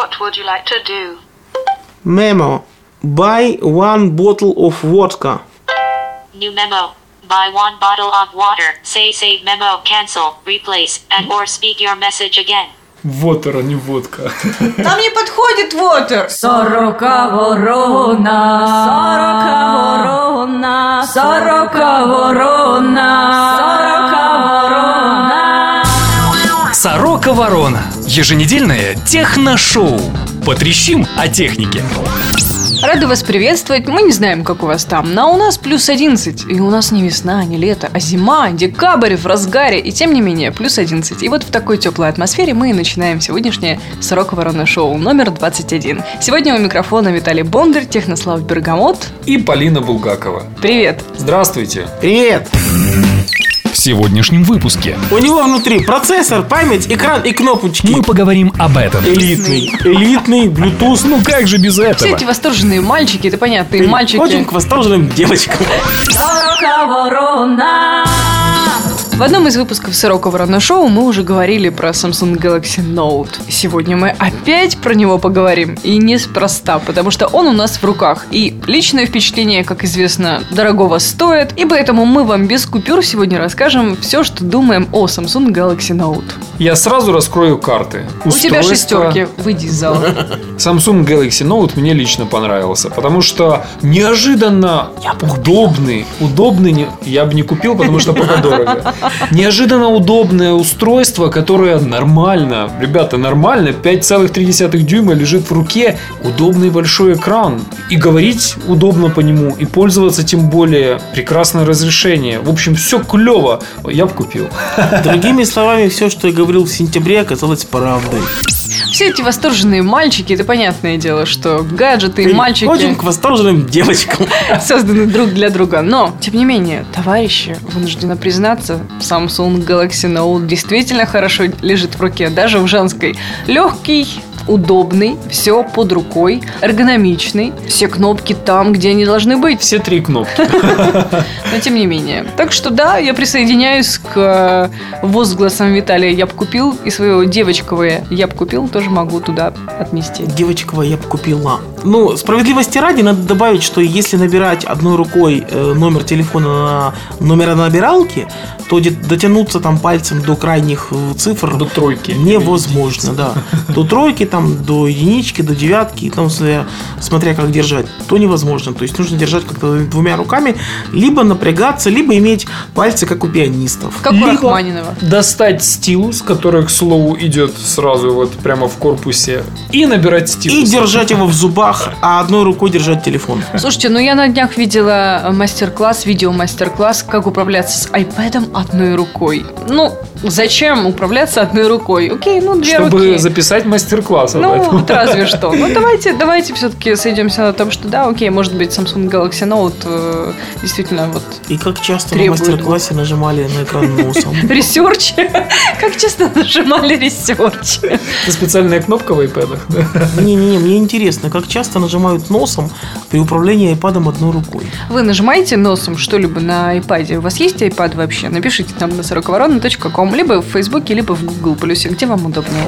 What would you like to do? Memo. Buy one bottle of vodka. New memo. Buy one bottle of water. Say save memo, cancel, replace, and or speak your message again. Вотер, а не водка. Нам не подходит water. Сорока ворона, сорока ворона, сорока ворона, сорока ворона. Сорока Ворона. Еженедельное техношоу. Потрещим о технике. Рада вас приветствовать. Мы не знаем, как у вас там, но у нас плюс 11. И у нас не весна, не лето, а зима, декабрь в разгаре. И тем не менее, плюс 11. И вот в такой теплой атмосфере мы и начинаем сегодняшнее «Сорока Ворона Шоу» номер 21. Сегодня у микрофона Виталий Бондарь, Технослав Бергамот. И Полина Булгакова. Привет! Здравствуйте. Привет! В сегодняшнем выпуске У него внутри процессор, память, экран и кнопочки. мы поговорим об этом. Элитный. Элитный, Bluetooth. Ну как же без Все этого? эти восторженные мальчики, это понятно, и мальчики. Ходим к восторженным девочкам. Сорока ворона. В одном из выпусков «Сорока Ворона Шоу» мы уже говорили про Samsung Galaxy Note. Сегодня мы опять про него поговорим. И неспроста, потому что он у нас в руках. И личное впечатление, как известно, дорогого стоит. И поэтому мы вам без купюр сегодня расскажем все, что думаем о Samsung Galaxy Note. Я сразу раскрою карты. У тебя Устройство шестерки. Выйди из зала. Samsung Galaxy Note мне лично понравился, потому что неожиданно удобный, удобный, не- я бы не купил, потому что пока дорого. Неожиданно удобное устройство, которое нормально, ребята, нормально, 5,3 дюйма лежит в руке, удобный большой экран, и говорить удобно по нему, и пользоваться тем более, прекрасное разрешение. В общем, все клево, я бы купил. Другими словами, все, что я говорил в сентябре, оказалось правдой. Все эти восторженные мальчики, это понятное дело, что гаджеты и мальчики... Ходим к восторженным девочкам. созданы друг для друга. Но, тем не менее, товарищи, вынуждена признаться, Samsung Galaxy Note действительно хорошо лежит в руке, даже в женской. Легкий, удобный, все под рукой, эргономичный, все кнопки там, где они должны быть, Все три кнопки. но тем не менее. Так что да, я присоединяюсь к э, возгласам Виталия «я бы купил» и своего девочковое «я бы купил» тоже могу туда отнести. Девочкова я бы купила. Ну, справедливости ради, надо добавить, что если набирать одной рукой э, номер телефона на номеронабиралке, то де- дотянуться там пальцем до крайних э, цифр До тройки. невозможно, да. До тройки, там, до единички, до девятки, там, смотря, смотря как держать, то невозможно. То есть нужно держать как-то двумя руками, либо напрягаться, либо иметь пальцы, как у пианистов. Как у Рахманинова. достать стилус, который, к слову, идет сразу вот прямо в корпусе, и набирать стилус. И держать его в зубах, а одной рукой держать телефон. Слушайте, ну я на днях видела мастер-класс, видео-мастер-класс, как управляться с iPad одной рукой. Ну, зачем управляться одной рукой? Окей, ну две Чтобы руки. записать мастер-класс Ну, этом. вот разве что. Ну, давайте, давайте все-таки сойдемся на том, что да, окей, может быть, Samsung Galaxy Note э, действительно вот И как часто Требует. на мастер-классе нажимали на экран носом. ресерч. Как часто нажимали research? Это специальная кнопка в iPad. Не-не-не, мне интересно, как часто нажимают носом при управлении iPad одной рукой. Вы нажимаете носом что-либо на iPad? У вас есть iPad вообще? Напишите там на сороковорона.ком, либо в Фейсбуке, либо в Google Плюсе, где вам удобнее.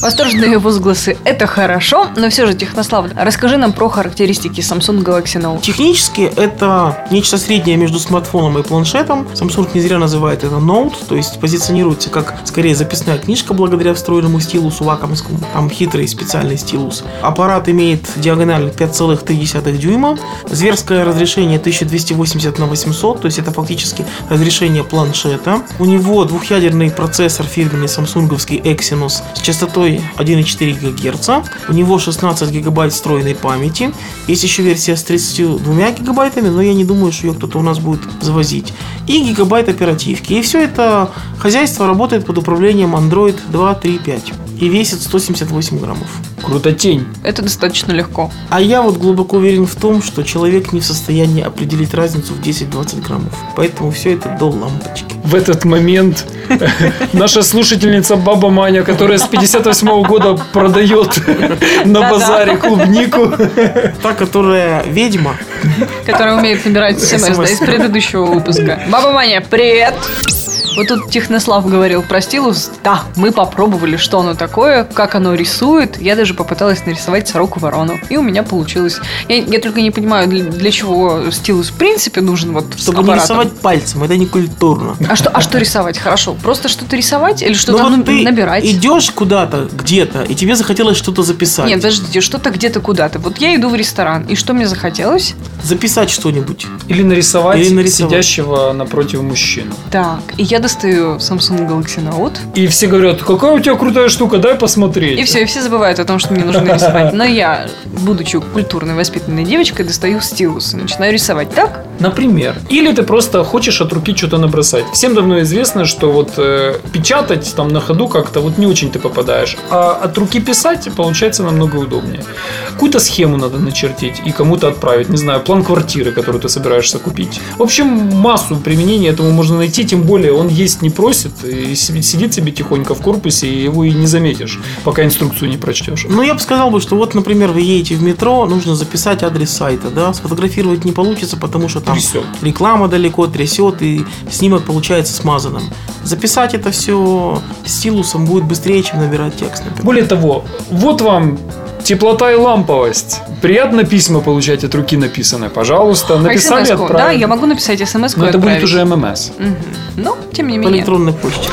Восторженные возгласы – это хорошо, но все же, Технослав, расскажи нам про характеристики Samsung Galaxy Note. Технически это нечто среднее между смартфоном и планшетом. Samsung не зря называет это Note, то есть позиционируется как скорее записная книжка благодаря встроенному стилусу вакомскому. Там хитрый специальный стилус. Аппарат имеет диагональ 5,3 дюйма, зверское разрешение 1280 на 800, то есть это фактически разрешение планшета. У него двухъядерный процессор фирменный самсунговский Exynos с частотой 1,4 ГГц. У него 16 гигабайт встроенной памяти. Есть еще версия с 32 гигабайтами, но я не думаю, что ее кто-то у нас будет завозить. И гигабайт оперативки. И все это хозяйство работает под управлением Android 2.3.5 и весит 178 граммов. Круто тень. Это достаточно легко. А я вот глубоко уверен в том, что человек не в состоянии определить разницу в 10-20 граммов. Поэтому все это до лампочки. В этот момент наша слушательница Баба Маня, которая с 58 года продает на базаре клубнику. Та, которая ведьма, Которая умеет набирать смс, да, из предыдущего выпуска. Баба Маня, привет! Вот тут Технослав говорил про стилус. Да, мы попробовали, что оно такое, как оно рисует. Я даже попыталась нарисовать сороку-ворону. И у меня получилось. Я, я только не понимаю, для, для чего стилус в принципе нужен вот Чтобы не рисовать пальцем, это не культурно. А что, а что рисовать? Хорошо. Просто что-то рисовать или Ну что-то вот ну, ты набирать? идешь куда-то, где-то, и тебе захотелось что-то записать. Нет, подождите, что-то где-то куда-то. Вот я иду в ресторан, и что мне захотелось? Записать что-нибудь. Или нарисовать, Или нарисовать. сидящего напротив мужчину. Так, и я достаю Samsung Galaxy Note, И все говорят, какая у тебя крутая штука, дай посмотреть. и все, и все забывают о том, что мне нужно рисовать. Но я, будучи культурной, воспитанной девочкой, достаю стилус и начинаю рисовать. Так? Например. Или ты просто хочешь от руки что-то набросать. Всем давно известно, что вот э, печатать там на ходу как-то вот не очень ты попадаешь. А от руки писать получается намного удобнее. Какую-то схему надо начертить и кому-то отправить. Не знаю, план квартиры, которую ты собираешься купить. В общем, массу применений этому можно найти. Тем более он есть не просит. И си- сидит себе тихонько в корпусе, и его и не заметишь, пока инструкцию не прочтешь. Ну, я бы сказал бы, что вот, например, вы едете в метро, нужно записать адрес сайта, да, сфотографировать не получится, потому что там Трясет. реклама далеко трясет, и снимок получается смазанным. Записать это все стилусом будет быстрее, чем набирать текст, например. Более того, вот вам теплота и ламповость. Приятно письма получать от руки написанные. Пожалуйста, написали, А SMS-ку? отправили. Да, я могу написать смс Но это будет уже ММС. Ну, тем не По менее. электронной почте.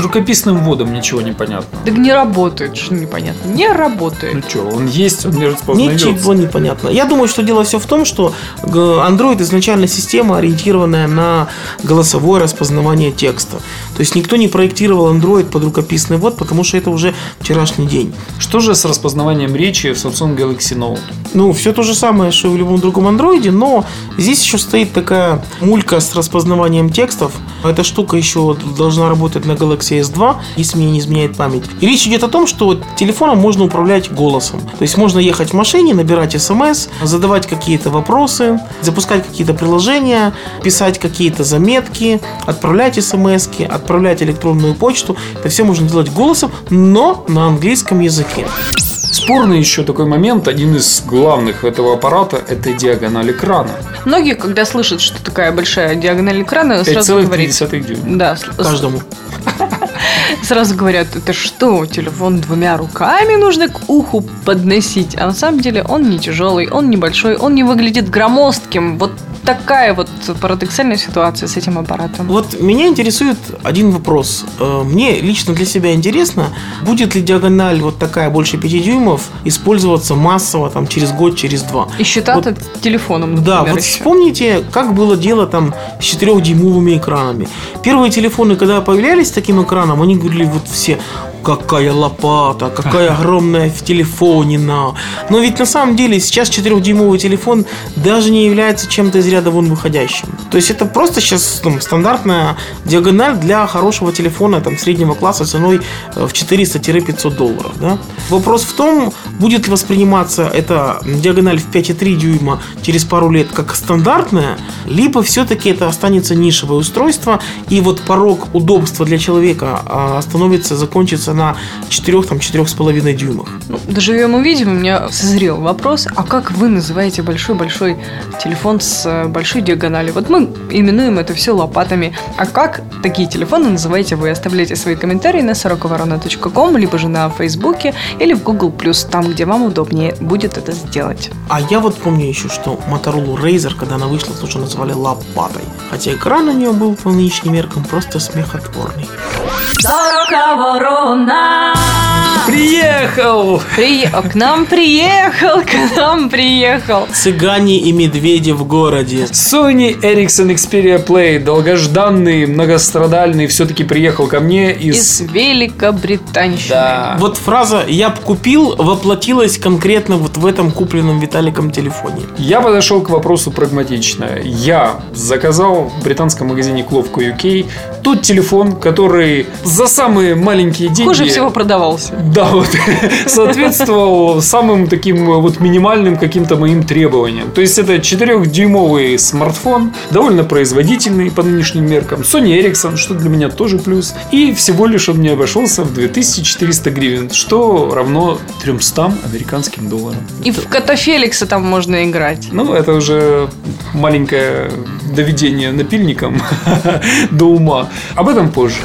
Рукописным вводом ничего не понятно. Так не работает, что непонятно. Не работает. Ну что, он есть, он не распознается. Ничего не понятно. Я думаю, что дело все в том, что г- Android изначально система, ориентированная на голосовое распознавание текста. То есть никто не проектировал Android под рукописный ввод, потому что это уже вчерашний день. Что же с распознаванием речи в Samsung Galaxy Note? Ну, все то же самое, что и в любом другом андроиде, но здесь еще стоит такая мулька с распознаванием текстов. Эта штука еще должна работать на Galaxy S2, если мне не изменяет память. И речь идет о том, что телефоном можно управлять голосом. То есть можно ехать в машине, набирать смс, задавать какие-то вопросы, запускать какие-то приложения, писать какие-то заметки, отправлять смс, отправлять электронную почту. Это все можно делать голосом, но на английском языке. Спорный еще такой момент, один из главных этого аппарата, это диагональ экрана. Многие, когда слышат, что такая большая диагональ экрана, сразу говорят... 5,3 дюйма. Да, Каждому. Сразу говорят, это что, телефон двумя руками нужно к уху подносить? А на самом деле он не тяжелый, он небольшой, он не выглядит громоздким. Вот такая вот парадоксальная ситуация с этим аппаратом. Вот меня интересует один вопрос. Э, Мне лично для себя интересно, будет ли диагональ вот такая больше 5 дюймов использоваться массово там через год, через два. И счета-то телефоном, Да, например, вот еще. вспомните, как было дело там с 4-дюймовыми экранами. Первые телефоны, когда появлялись с таким экраном, они говорили вот все, какая лопата, какая огромная в телефоне на. Но ведь на самом деле сейчас 4-дюймовый телефон даже не является чем-то из ряда вон выходящим. То есть это просто сейчас там, стандартная диагональ для хорошего телефона там, среднего класса ценой э, в 400-500 долларов. Да? Вопрос в том, будет ли восприниматься эта диагональ в 5,3 дюйма через пару лет как стандартная, либо все-таки это останется нишевое устройство, и вот порог удобства для человека а, остановится, закончится на 4-4,5 дюймах. Ну, доживем увидим, у меня созрел вопрос, а как вы называете большой-большой телефон с э, большой диагональю? Вот мы именуем это все лопатами. А как такие телефоны называете вы? Оставляйте свои комментарии на сороковорона.ком, либо же на Фейсбуке или в Google+, там, где вам удобнее будет это сделать. А я вот помню еще, что Motorola Razer, когда она вышла, тоже называли лопатой. Хотя экран у нее был по нынешним меркам просто смехотворный. Сорока-ворона. Приехал! Приехал, к нам приехал, к нам приехал. Цыгане и медведи в городе. Sony Ericsson Xperia Play, долгожданный, многострадальный, все-таки приехал ко мне из... Из Великобританщины. Да. Вот фраза «я б купил» воплотилась конкретно вот в этом купленном Виталиком телефоне. Я подошел к вопросу прагматично. Я заказал в британском магазине Кловко UK тот телефон, который за самые маленькие деньги... Хуже всего продавался. Да, вот соответствовал самым таким вот минимальным каким-то моим требованиям. То есть это 4-дюймовый смартфон, довольно производительный по нынешним меркам. Sony Ericsson, что для меня тоже плюс. И всего лишь он мне обошелся в 2400 гривен, что равно 300 американским долларам. И в кота Феликса там можно играть. Ну, это уже маленькое доведение напильником до ума. Об этом позже.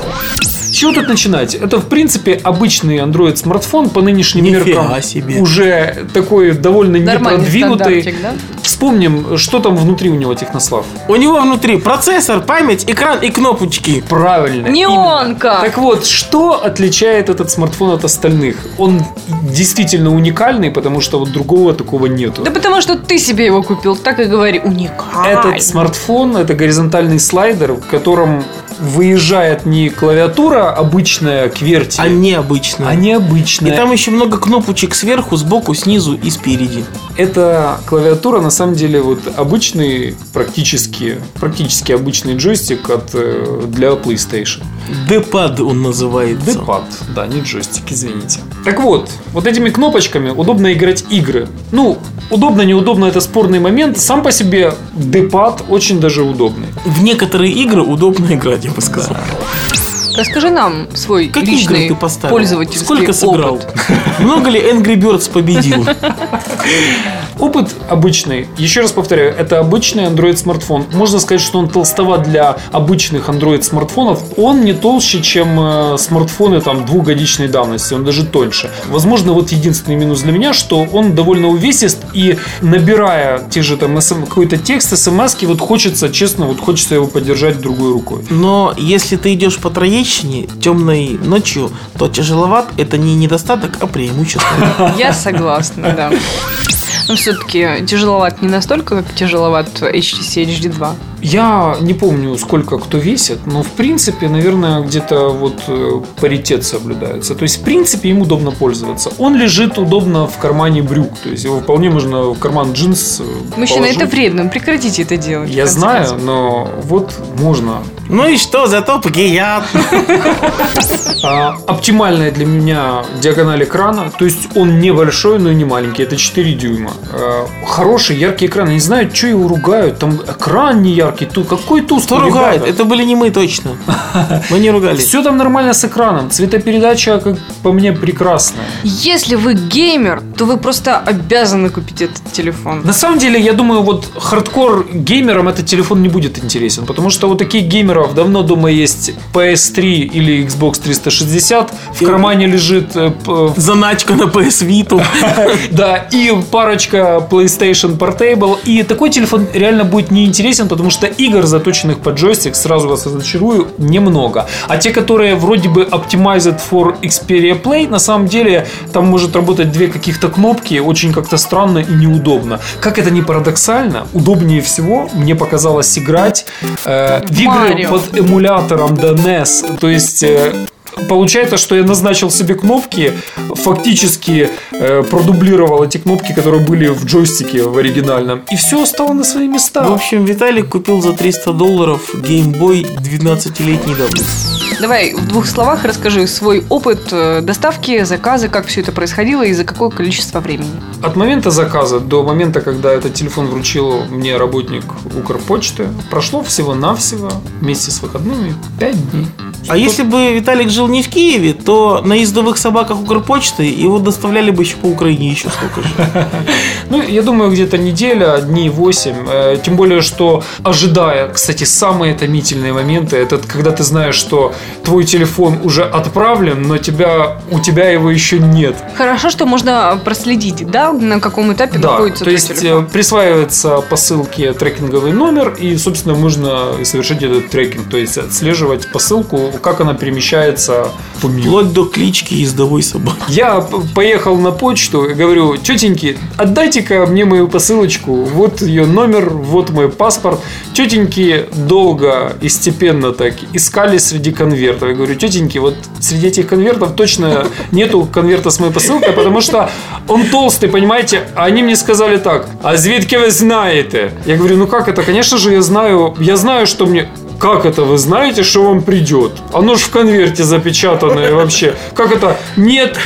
С чего тут начинать? Это, в принципе, обычный Android смартфон по нынешним Нифига меркам. себе. Уже такой довольно Нормальный непродвинутый. да? Вспомним, что там внутри у него технослав. У него внутри процессор, память, экран и кнопочки. Правильно. Неонка! именно. Так вот, что отличает этот смартфон от остальных? Он действительно уникальный, потому что вот другого такого нету. Да потому что ты себе его купил, так и говори. Уникальный. Этот смартфон это горизонтальный слайдер, в котором выезжает не клавиатура обычная QWERTY, А необычно. а необычная. И там еще много кнопочек сверху, сбоку, снизу и спереди. Эта клавиатура на самом деле вот обычный, практически, практически обычный джойстик от, э, для PlayStation. D-pad он называется. D-pad, да, не джойстик, извините. Так вот, вот этими кнопочками удобно играть игры. Ну, удобно, неудобно, это спорный момент. Сам по себе D-pad очень даже удобный. В некоторые игры удобно играть, я бы сказал. Расскажи нам свой Какие игры личный ты поставил? пользовательский Сколько сыграл? опыт. Много ли Angry Birds победил? Опыт обычный, еще раз повторяю, это обычный Android смартфон. Можно сказать, что он толстоват для обычных Android смартфонов. Он не толще, чем э, смартфоны там двухгодичной давности, он даже тоньше. Возможно, вот единственный минус для меня, что он довольно увесист и набирая те же там какой-то текст, смс вот хочется, честно, вот хочется его поддержать другой рукой. Но если ты идешь по Троещине темной ночью, то тяжеловат это не недостаток, а преимущество. Я согласна, да. Но все-таки тяжеловат не настолько, как тяжеловат HTC HD 2. Я не помню, сколько кто весит, но в принципе, наверное, где-то вот э, паритет соблюдается. То есть, в принципе, им удобно пользоваться. Он лежит удобно в кармане брюк. То есть, его вполне можно в карман джинс э, Мужчина, положить. это вредно, прекратите это делать. Я знаю, концов. но вот можно. Ну и что, зато приятно. А, оптимальная для меня диагональ экрана. То есть, он небольшой, но и не маленький. Это 4 дюйма. А, хороший, яркий экран. Я не знаю, что его ругают. Там экран не яркий. Ту, какой Кто тусклый, ругает? ребята. Это были не мы точно. Мы не ругали. Все там нормально с экраном. Цветопередача, как по мне, прекрасная. Если вы геймер, то вы просто обязаны купить этот телефон. На самом деле, я думаю, вот хардкор геймерам этот телефон не будет интересен, потому что вот таких геймеров давно дома есть PS3 или Xbox 360, в кармане лежит э, Заначка на PS Vita. да, и парочка PlayStation Portable, и такой телефон реально будет неинтересен, потому что игр, заточенных под джойстик, сразу вас разочарую, немного. А те, которые вроде бы optimized for Xperia Play, на самом деле там может работать две каких-то кнопки, очень как-то странно и неудобно. Как это не парадоксально, удобнее всего мне показалось играть э, в игры Марио. под эмулятором DNS, то есть... э, Получается, что я назначил себе кнопки, фактически э, продублировал эти кнопки, которые были в джойстике в оригинальном, и все стало на свои места. В общем, Виталик купил за 300 долларов геймбой 12-летней давности. Давай в двух словах расскажи свой опыт э, доставки, заказа, как все это происходило и за какое количество времени. От момента заказа до момента, когда этот телефон вручил мне работник Укрпочты, прошло всего-навсего вместе с выходными 5 дней. А если бы Виталик жил не в Киеве, то на ездовых собаках Укрпочты его доставляли бы еще по Украине еще столько же. Ну, я думаю, где-то неделя, дней 8. Э, Тем более, что ожидая, кстати, самые томительные моменты, это когда ты знаешь, что твой телефон уже отправлен, но тебя, у тебя его еще нет. Хорошо, что можно проследить, да, на каком этапе Да, находится то есть телефон. э, присваивается по ссылке трекинговый номер, и, собственно, можно совершить этот трекинг, то есть отслеживать посылку, как она перемещается по миру. Вплоть до клички ездовой собаки. Я поехал на почту и говорю, тетеньки, отдайте-ка мне мою посылочку, вот ее номер, вот мой паспорт. Тетеньки долго и степенно так искали среди конвертов. Я говорю, тетеньки, вот среди этих конвертов точно нету конверта с моей посылкой, потому что он толстый, понимаете? А они мне сказали так, а звідки вы знаете? Я говорю, ну как это? Конечно же я знаю, я знаю, что мне... Как это вы знаете, что вам придет? Оно ж в конверте запечатанное вообще. Как это? Нет,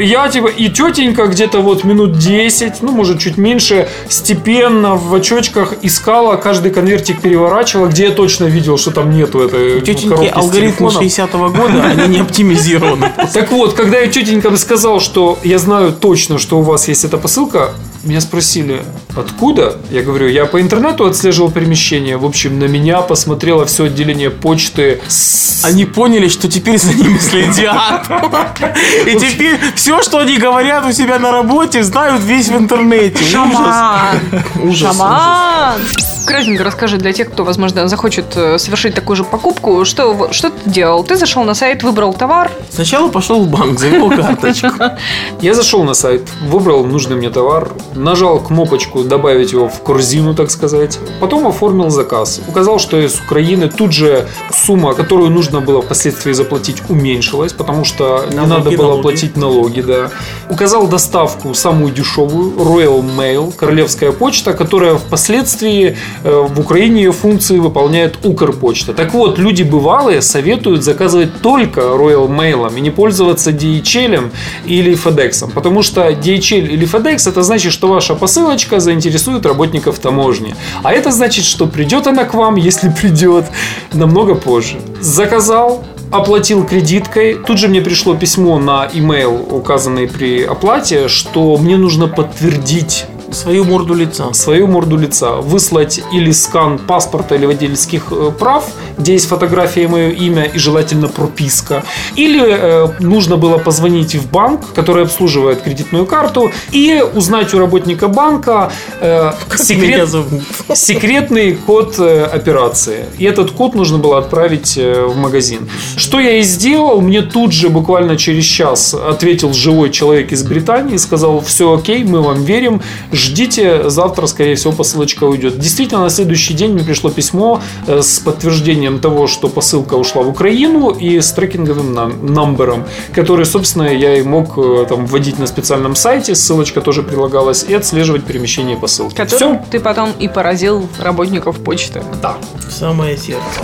я типа и тетенька где-то вот минут 10, ну может чуть меньше, степенно в очочках искала, каждый конвертик переворачивала, где я точно видел, что там нету этой Тетеньки алгоритмы телефоном. 60-го года, они не оптимизированы. Так вот, когда я тетенькам сказал, что я знаю точно, что у вас есть эта посылка, Меня спросили, откуда? Я говорю, я по интернету отслеживал перемещение. В общем, на меня посмотрело все отделение почты. Они поняли, что теперь за ними следят. И теперь все, что они говорят у себя на работе, знают весь в интернете. Шаман! Ужас. Шаман! Кратенько расскажи для тех, кто, возможно, захочет э, совершить такую же покупку, что, что ты делал? Ты зашел на сайт, выбрал товар, Сначала пошел в банк, завел карточку. Я зашел на сайт, выбрал нужный мне товар, нажал кнопочку «Добавить его в корзину», так сказать. Потом оформил заказ. Указал, что из Украины. Тут же сумма, которую нужно было впоследствии заплатить, уменьшилась, потому что не надо было налоги. платить налоги, да. Указал доставку самую дешевую, Royal Mail, королевская почта, которая впоследствии в Украине ее функции выполняет Укрпочта. Так вот, люди бывалые советуют заказывать только Royal Mail и не пользоваться DHL или FedEx, потому что DHL или FedEx это значит, что ваша посылочка заинтересует работников таможни. А это значит, что придет она к вам, если придет, намного позже. Заказал, оплатил кредиткой. Тут же мне пришло письмо на email, указанный при оплате, что мне нужно подтвердить Свою морду лица. свою морду лица, выслать или скан паспорта или водительских э, прав, где есть фотография и мое имя и желательно прописка, или э, нужно было позвонить в банк, который обслуживает кредитную карту, и узнать у работника банка э, секрет, секретный код э, операции. И этот код нужно было отправить э, в магазин. Что я и сделал, мне тут же, буквально через час, ответил живой человек из Британии и сказал, все окей, мы вам верим, ждите, завтра, скорее всего, посылочка уйдет. Действительно, на следующий день мне пришло письмо э, с подтверждением того, что посылка ушла в Украину и с трекинговым номером, который, собственно, я и мог там вводить на специальном сайте, ссылочка тоже прилагалась, и отслеживать перемещение посылки. которым Все? ты потом и поразил работников почты. Да. В самое сердце.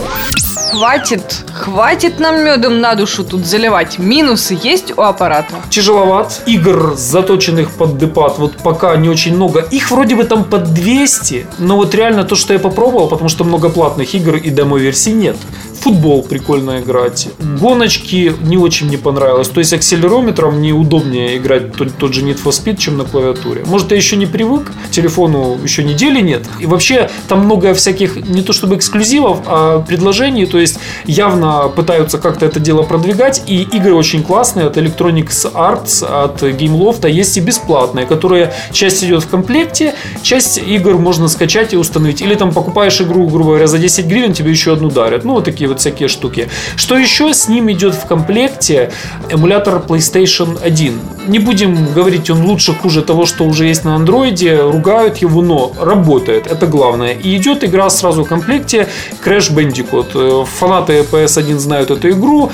Хватит, хватит нам медом на душу тут заливать. Минусы есть у аппарата? тяжеловат. Игр, заточенных под депад, вот пока не очень много. Их вроде бы там под 200, но вот реально то, что я попробовал, потому что много платных игр и демо-версий нет. Футбол прикольно играть. Гоночки не очень мне понравилось. То есть акселерометром неудобнее играть тот, тот же Need for Speed, чем на клавиатуре. Может, я еще не привык, телефону еще недели нет. И вообще там много всяких, не то чтобы эксклюзивов, а предложений. То есть явно пытаются как-то это дело продвигать. И игры очень классные от Electronics Arts, от Gameloft. Есть и бесплатные, которые часть идет в комплекте, часть игр можно скачать и установить. Или там покупаешь игру, грубо говоря, за 10 гривен, тебе еще одну дарят. Ну, вот такие вот всякие штуки. Что еще с ним идет в комплекте? Эмулятор PlayStation 1. Не будем говорить, он лучше, хуже того, что уже есть на андроиде. Ругают его, но работает. Это главное. И идет игра сразу в комплекте Crash Bandicoot. Э, Фанаты PS1 знают эту игру.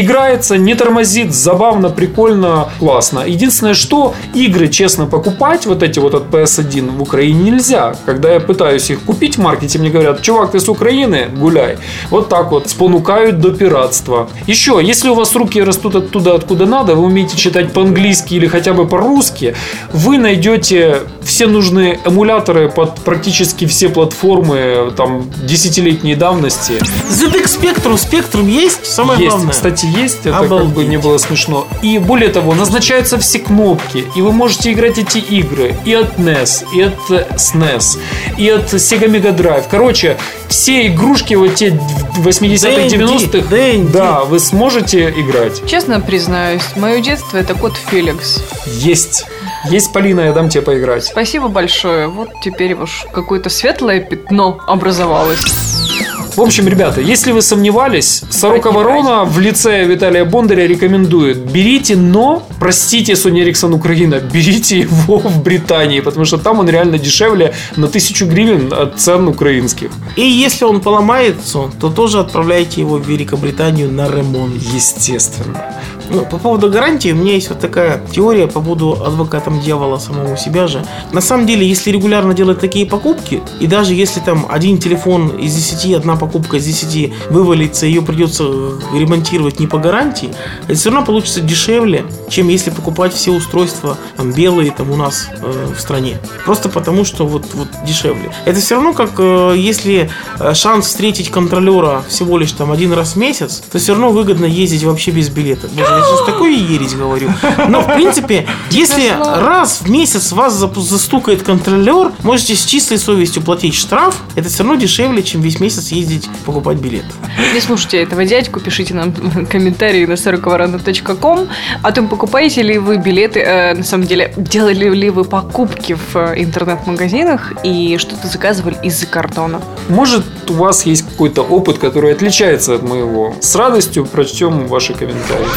Играется, не тормозит, забавно, прикольно, классно. Единственное, что игры, честно, покупать вот эти вот от PS1 в Украине нельзя. Когда я пытаюсь их купить в маркете, мне говорят, чувак, ты с Украины, гуляй. Вот так вот, спонукают до пиратства. Еще, если у вас руки растут оттуда, откуда надо, вы умеете читать по-английски или хотя бы по-русски, вы найдете все нужные эмуляторы под практически все платформы, там, десятилетней давности. ZX Spectrum, Spectrum есть? Самое есть, главное. кстати, есть, это как бы Обалдеть. не было смешно. И более того, назначаются все кнопки, и вы можете играть эти игры и от NES, и от SNES, и от Sega Mega Drive. Короче, все игрушки вот те 80-х, D&D, 90-х, D&D. да, вы сможете играть. Честно признаюсь, мое детство это кот Феликс. Есть. Есть, Полина, я дам тебе поиграть. Спасибо большое. Вот теперь уж какое-то светлое пятно образовалось. В общем, ребята, если вы сомневались, Сорока Ворона в лице Виталия Бондаря рекомендует. Берите, но, простите, Соня Эриксон Украина, берите его в Британии, потому что там он реально дешевле на тысячу гривен от цен украинских. И если он поломается, то тоже отправляйте его в Великобританию на ремонт. Естественно. Ну, по поводу гарантии, у меня есть вот такая теория, побуду адвокатом дьявола самого себя же. На самом деле, если регулярно делать такие покупки, и даже если там один телефон из 10, одна покупка из 10 вывалится, ее придется ремонтировать не по гарантии, это все равно получится дешевле, чем если покупать все устройства там, белые там у нас э, в стране. Просто потому, что вот, вот дешевле. Это все равно как э, если э, шанс встретить контролера всего лишь там один раз в месяц, то все равно выгодно ездить вообще без билета. Даже я сейчас такую ересь говорю. Но, в принципе, если раз в месяц вас застукает контролер, можете с чистой совестью платить штраф. Это все равно дешевле, чем весь месяц ездить покупать билет. Не слушайте этого дядьку, пишите нам комментарии на сороковорона.ком о том, покупаете ли вы билеты, э, на самом деле, делали ли вы покупки в э, интернет-магазинах и что-то заказывали из-за картона. Может, у вас есть какой-то опыт, который отличается от моего. С радостью прочтем ваши комментарии.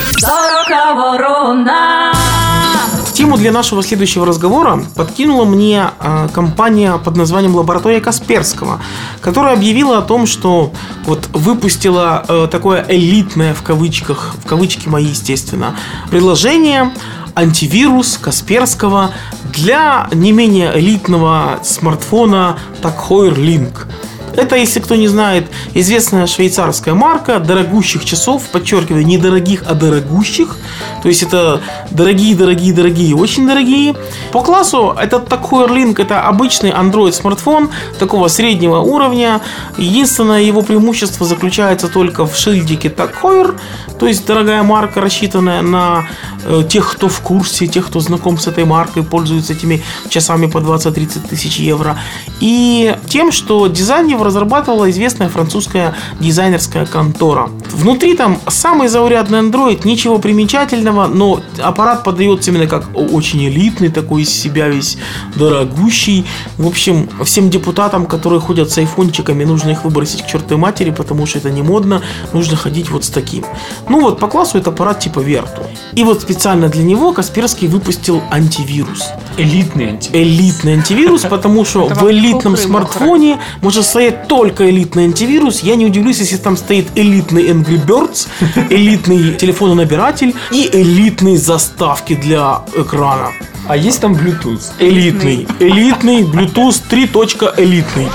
Тему для нашего следующего разговора подкинула мне э, компания под названием «Лаборатория Касперского», которая объявила о том, что вот выпустила э, такое элитное в кавычках, в кавычки мои, естественно, приложение антивирус Касперского для не менее элитного смартфона Tag Link. Это, если кто не знает, известная швейцарская марка дорогущих часов, подчеркиваю, не дорогих, а дорогущих. То есть это дорогие, дорогие, дорогие, очень дорогие. По классу этот такой Link это обычный Android смартфон такого среднего уровня. Единственное его преимущество заключается только в шильдике Heuer, то есть дорогая марка, рассчитанная на э, тех, кто в курсе, тех, кто знаком с этой маркой, пользуется этими часами по 20-30 тысяч евро. И тем, что дизайн разрабатывала известная французская дизайнерская контора. Внутри там самый заурядный Android, ничего примечательного, но аппарат подается именно как очень элитный, такой из себя весь дорогущий. В общем, всем депутатам, которые ходят с айфончиками, нужно их выбросить к чертой матери, потому что это не модно, нужно ходить вот с таким. Ну вот, по классу это аппарат типа Верту. И вот специально для него Касперский выпустил антивирус. Элитный антивирус. Элитный антивирус, потому что в элитном смартфоне может стоять только элитный антивирус. Я не удивлюсь, если там стоит элитный Angry Birds, элитный телефононабиратель и элитные заставки для экрана. А есть там Bluetooth? Элитный. Элитный, Bluetooth 3. элитный.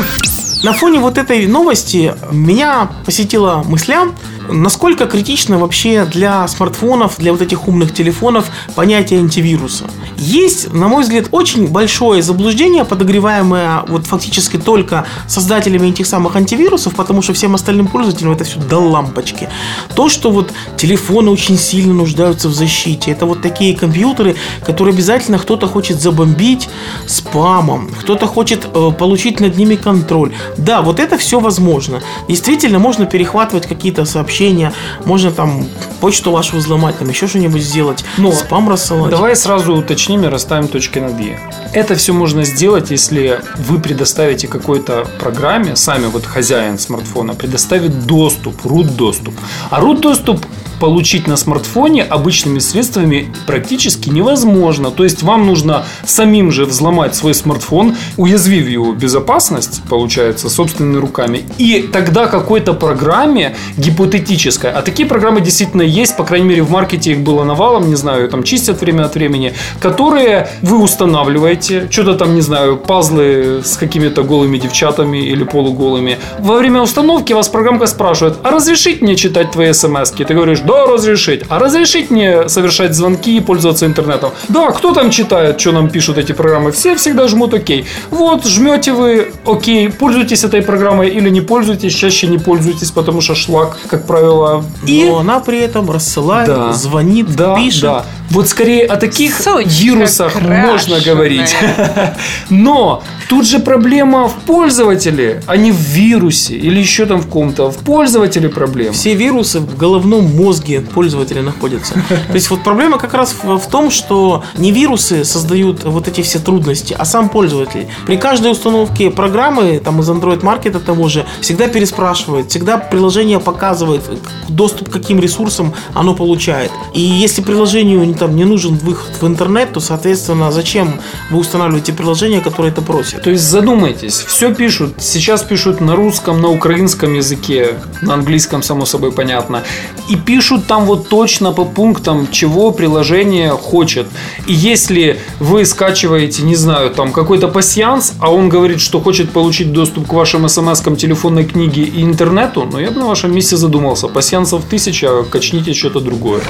На фоне вот этой новости меня посетила мысля, насколько критично вообще для смартфонов, для вот этих умных телефонов понятие антивируса. Есть, на мой взгляд, очень большое заблуждение, подогреваемое вот фактически только создателями этих самых антивирусов, потому что всем остальным пользователям это все до лампочки. То, что вот телефоны очень сильно нуждаются в защите, это вот такие компьютеры, которые обязательно кто-то хочет забомбить спамом, кто-то хочет э, получить над ними контроль. Да, вот это все возможно. Действительно, можно перехватывать какие-то сообщения, можно там почту вашу взломать, там еще что-нибудь сделать, Но спам рассылать. Давай сразу уточним и расставим точки над «и». Это все можно сделать, если вы предоставите какой-то программе, сами вот хозяин смартфона, предоставит доступ, root доступ. А root доступ получить на смартфоне обычными средствами практически невозможно. То есть вам нужно самим же взломать свой смартфон, уязвив его безопасность, получается, собственными руками. И тогда какой-то программе гипотетической, а такие программы действительно есть, по крайней мере в маркете их было навалом, не знаю, там чистят время от времени, которые вы устанавливаете, что-то там, не знаю, пазлы с какими-то голыми девчатами или полуголыми. Во время установки вас программка спрашивает, а разрешить мне читать твои смс Ты говоришь, да, разрешить. А разрешить мне совершать звонки и пользоваться интернетом? Да, кто там читает, что нам пишут эти программы? Все всегда жмут ОК. Вот, жмете вы ОК, пользуетесь этой программой или не пользуетесь, чаще не пользуетесь, потому что шлак, как правило. И Но она при этом рассылает, Да. звонит, да, пишет. да. Вот скорее о таких Сучка вирусах крашеная. можно говорить. Но тут же проблема в пользователе, а не в вирусе или еще там в ком-то. В пользователе проблема. Все вирусы в головном мозге пользователя находятся. То есть вот проблема как раз в, в том, что не вирусы создают вот эти все трудности, а сам пользователь. При каждой установке программы, там из Android Market того же, всегда переспрашивает, всегда приложение показывает доступ к каким ресурсам оно получает. И если приложению там, не нужен выход в интернет, то, соответственно, зачем вы устанавливаете приложение, которое это просит? То есть задумайтесь, все пишут, сейчас пишут на русском, на украинском языке, на английском, само собой, понятно. И пишут там вот точно по пунктам, чего приложение хочет. И если вы скачиваете, не знаю, там какой-то пассианс, а он говорит, что хочет получить доступ к вашим смс-кам, телефонной книге и интернету, ну я бы на вашем месте задумался. Пассиансов тысяча, качните что-то другое.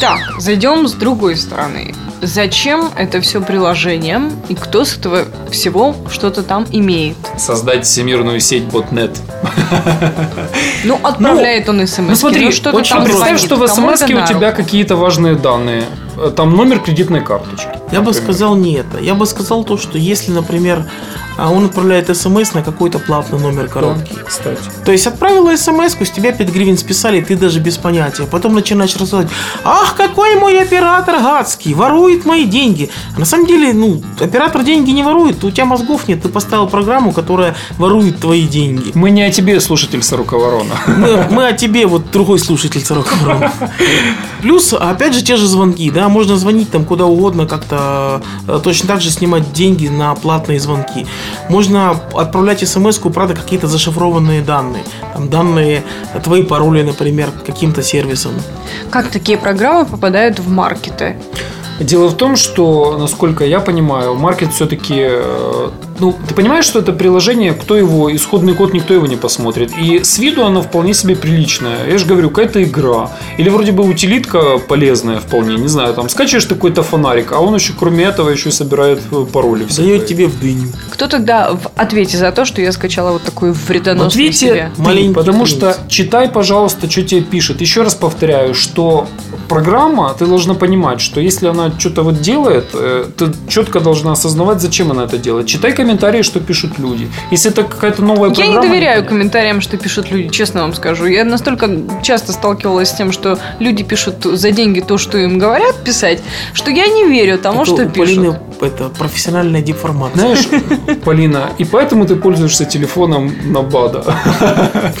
Так, зайдем с другой стороны. Зачем это все приложением и кто с этого всего что-то там имеет? Создать всемирную сеть ботнет. Ну, отправляет он смс. Ну смотри, что-то очень там представь, звонит, что в смс у тебя какие-то важные данные. Там номер кредитной карточки. Я бы сказал не это. Я бы сказал то, что если, например, а, он отправляет смс на какой-то платный номер короткий. Да, кстати. То есть отправила смс, с тебя 5 гривен списали, ты даже без понятия. Потом начинаешь рассказывать, ах, какой мой оператор гадский, ворует мои деньги. А на самом деле, ну, оператор деньги не ворует, у тебя мозгов нет, ты поставил программу, которая ворует твои деньги. Мы не о тебе, слушатель Сорока Ворона. Мы, мы о тебе, вот другой слушатель Сорока Ворона. Плюс, опять же, те же звонки, да, можно звонить там куда угодно, как-то точно так же снимать деньги на платные звонки. Можно отправлять смс правда, какие-то зашифрованные данные. Там данные, э, твои пароли, например, каким-то сервисом. Как такие программы попадают в маркеты? Дело в том, что, насколько я понимаю, маркет все-таки... Ну, ты понимаешь, что это приложение, кто его, исходный код, никто его не посмотрит. И с виду оно вполне себе приличное. Я же говорю, какая-то игра. Или вроде бы утилитка полезная вполне, не знаю, там скачиваешь какой-то фонарик, а он еще, кроме этого, еще и собирает э, пароли. Дает тебе в дыню. Кто тогда в ответе за то, что я скачала вот такую В вредоносную ответе себе? ты, Маленький потому что читай, пожалуйста, что тебе пишет. Еще раз повторяю, что программа, ты должна понимать, что если она что-то вот делает, э, ты четко должна осознавать, зачем она это делает. Читай комментарии, что пишут люди. Если это какая-то новая Я не программа... доверяю комментариям, что пишут люди, честно вам скажу. Я настолько часто сталкивалась с тем, что люди пишут за деньги то, что им говорят писать, что я не верю тому, Это что пишут. Полины это профессиональная деформация. Знаешь, Полина, и поэтому ты пользуешься телефоном на БАДа.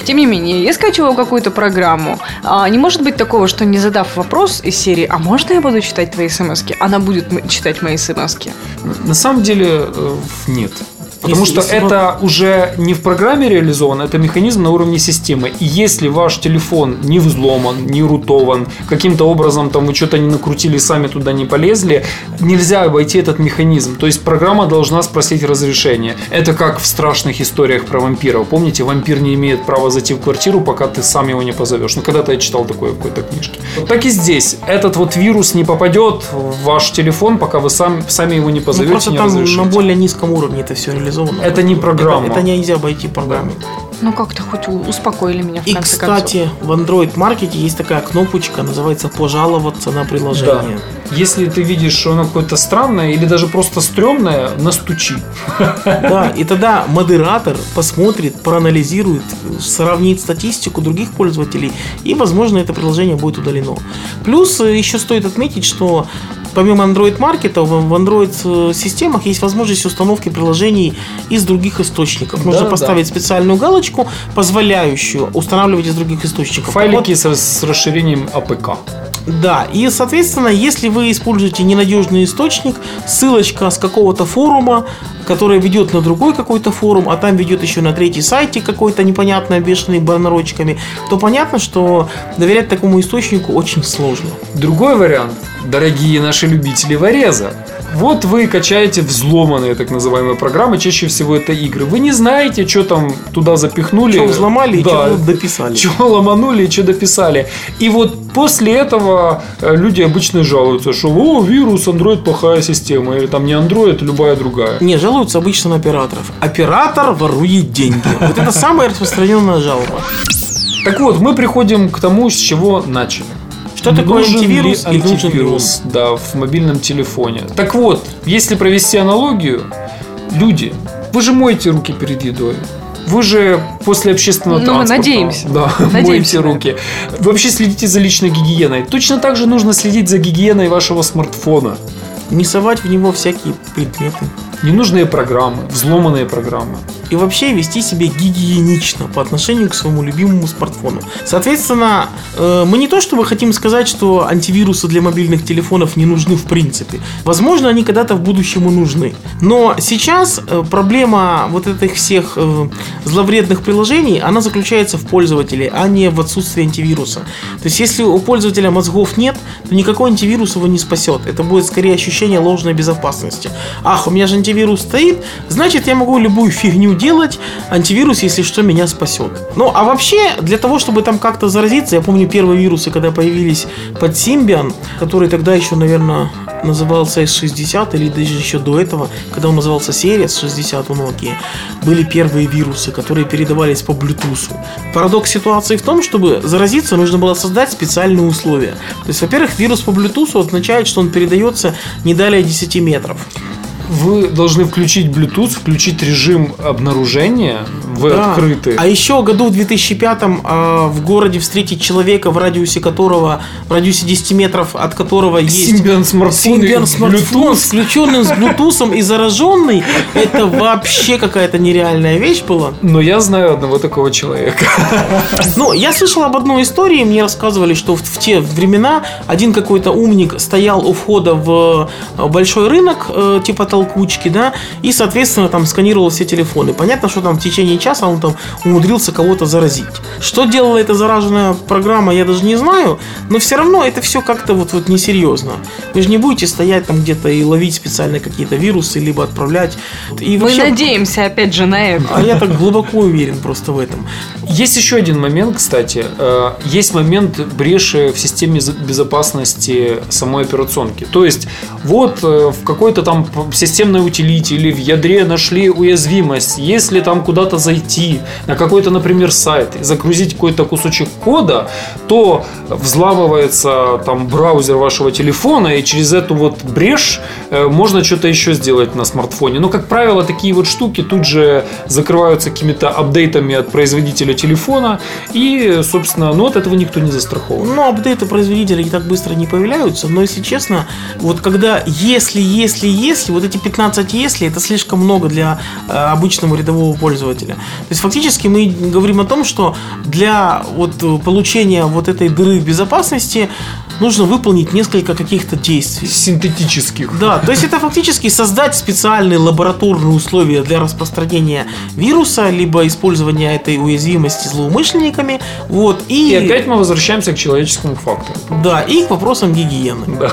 Тем не менее, я скачиваю какую-то программу. А, не может быть такого, что не задав вопрос из серии «А можно я буду читать твои смс она будет читать мои смс На самом деле э, нет. Потому Если- что если это уже не в программе реализовано, это механизм на уровне системы. И если ваш телефон не взломан, не рутован, каким-то образом там вы что-то не накрутили, сами туда не полезли, нельзя обойти этот механизм. То есть программа должна спросить разрешение. Это как в страшных историях про вампиров. Помните, вампир не имеет права зайти в квартиру, пока ты сам его не позовешь. Ну, когда-то я читал такое в какой-то книжке. Так и здесь. Этот вот вирус не попадет в ваш телефон, пока вы сам, сами его не Ну, позовете, просто не там разрешите. на более низком уровне это все реализовано. Это не программа. Это, это нельзя обойти программой. Ну, как-то хоть успокоили меня в И, конце концов. кстати, в Android маркете есть такая кнопочка, называется «Пожаловаться на Да. приложение». Если ты видишь, что оно какое-то странное или даже просто стрёмное, настучи. Да, и тогда модератор посмотрит, проанализирует, сравнит статистику других пользователей, и, возможно, это приложение будет удалено. Плюс э, еще стоит отметить, что помимо Android маркета в в Android э, системах есть возможность установки приложений из других источников. Можно Да-да-да. поставить специальную галочку, позволяющую устанавливать из других источников. Файлики с, с расширением А APK. Да, и, соответственно, если вы используете ненадежный источник, ссылочка с какого-то форума, который ведет на другой какой-то форум, а там ведет еще на третий сайте какой-то непонятный, обвешанный барнорочками, то понятно, что доверять такому источнику очень сложно. Другой вариант, дорогие наши любители вареза. Вот вы качаете взломанные так называемые программы, чаще всего это игры. Вы не знаете, что там туда запихнули. Что взломали и Да. что дописали. Что ломанули и что дописали. И вот после этого э, люди обычно жалуются, что о, вирус, Android плохая система. Или там не Android, любая другая. Не, жалуются обычно на операторов. Оператор ворует деньги. Вот это самая распространенная жалоба. Так вот, мы приходим к тому, с чего начали. Что такое Нужен антивирус ли он? антивирус, да, в мобильном телефоне. Так вот, если провести аналогию, люди, вы же моете руки перед едой. Вы же после общественного Ну, мы транспорта надеемся. Да, Надеемся моете руки. Вы вообще следите за личной гигиеной. Точно так же нужно следить за гигиеной вашего смартфона. Не совать в него всякие предметы. Ненужные программы, взломанные программы. И вообще вести себя гигиенично по отношению к своему любимому смартфону. Соответственно, э, мы не то чтобы хотим сказать, что антивирусы для мобильных телефонов не нужны в принципе. Возможно, они когда-то в будущем и нужны. Но сейчас э, проблема вот этих всех э, зловредных приложений, она заключается в пользователе, а не в отсутствии антивируса. То есть, если у пользователя мозгов нет, то никакой антивирус его не спасет. Это будет скорее ощущение ложной безопасности. Ах, у меня же антивирус стоит, значит, я могу любую фигню делать? Антивирус, если что, меня спасет. Ну, а вообще, для того, чтобы там как-то заразиться, я помню первые вирусы, когда появились под Symbian, который тогда еще, наверное, назывался S60, или даже еще до этого, когда он назывался Series 60 у Nokia, были первые вирусы, которые передавались по Bluetooth. Парадокс ситуации в том, чтобы заразиться, нужно было создать специальные условия. То есть, во-первых, вирус по Bluetooth означает, что он передается не далее 10 метров. Вы должны включить Bluetooth, включить режим обнаружения в Да. открытый. А еще году в 2005 а, в городе встретить человека, в радиусе которого, в радиусе 10 метров от которого есть Symbian смартфон Symbian смартфон, Bluetooth. включенный с Bluetooth и зараженный, это вообще какая-то нереальная вещь была. Но я знаю одного такого человека. Ну, я слышал об одной истории, мне рассказывали, что в, в те времена один какой-то умник стоял у входа в э, большой рынок, э, типа толкучки, да, и, соответственно, там сканировал все телефоны. Понятно, что там в течение часа он там умудрился кого-то заразить. Что делала эта зараженная программа, я даже не знаю, но все равно это все как-то вот, вот несерьезно. Вы же не будете стоять там где-то и ловить специально какие-то вирусы, либо отправлять. И Мы вообще- надеемся, опять же, на это. А я так глубоко уверен просто в этом. Есть еще один момент, кстати. Э, Есть момент бреши в системе безопасности самой операционки. То есть, вот э, в какой-то там п- системной утилите или в ядре нашли уязвимость. Если там куда-то зайти на какой-то, например, сайт и загрузить какой-то кусочек кода, то взламывается там браузер вашего телефона, и через эту вот брешь э, можно что-то еще сделать на смартфоне. Но, как правило, такие вот штуки тут же закрываются какими-то апдейтами от производителя телефона, и, собственно, ну, от этого никто не застрахован. Ну, апдейты производителей так быстро не появляются, но если честно, вот когда если, если, если, вот эти 15 если, это слишком много для э, обычного рядового пользователя. То есть фактически мы говорим о том, что для вот получения вот этой дыры в безопасности нужно выполнить несколько каких-то действий. Синтетических. Да, то есть это фактически создать специальные лабораторные условия для распространения вируса, либо использования этой уязвимости злоумышленниками. Вот, и, И опять мы возвращаемся к человеческому фактору. да, и к вопросам гигиены. Да.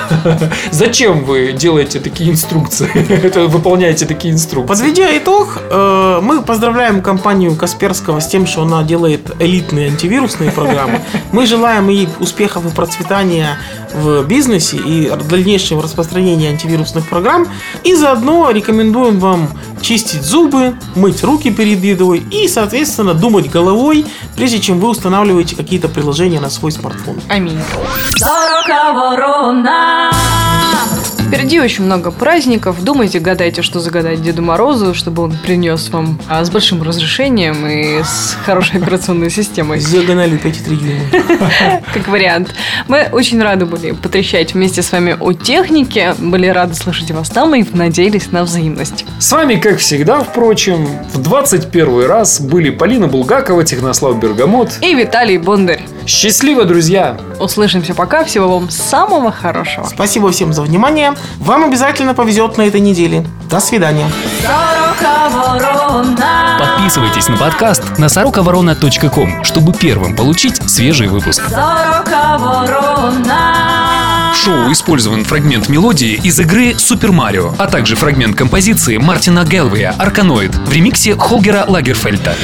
Зачем вы делаете такие инструкции? Это выполняете такие инструкции? Подведя итог, э, мы поздравляем компанию Касперского с тем, что она делает элитные антивирусные программы. Мы желаем ей успехов и процветания в бизнесе и дальнейшего распространения антивирусных программ. И заодно рекомендуем вам чистить зубы, мыть руки перед едой и, соответственно, думать головой, прежде чем вы устанавливаете какие-то приложения на свой смартфон. Аминь. Ворона. Впереди очень много праздников. Думайте, гадайте, что загадать Деду Морозу, чтобы он принес вам а, с большим разрешением и с хорошей операционной системой. С диагональю 5,3 дюйма. как вариант. Мы очень рады были потрещать вместе с вами о технике, были рады слышать вас там и надеялись на взаимность. С вами, как всегда, впрочем, в 21 раз были Полина Булгакова, Технослав Бергамот. И Виталий Бондарь. Счастливо, друзья! Услышимся пока. Всего вам самого хорошего. Спасибо всем за внимание. Вам обязательно повезет на этой неделе. До свидания. Подписывайтесь на подкаст на сороковорона.ком, чтобы первым получить свежий выпуск. В шоу использован фрагмент мелодии из игры Супер Марио, а также фрагмент композиции Мартина Гелвея «Арканоид» в ремиксе Холгера Лагерфельта.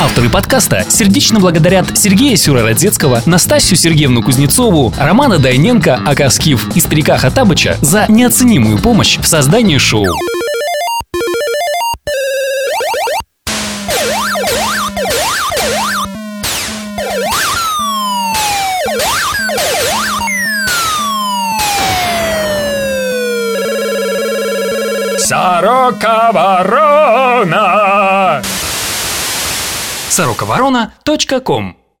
Авторы подкаста сердечно благодарят Сергея Сюрородецкого, Настасью Сергеевну Кузнецову, Романа Дайненко, ака Скиф и старика Хатабыча за неоценимую помощь в создании шоу. Сорока ворона! сороковорона.ком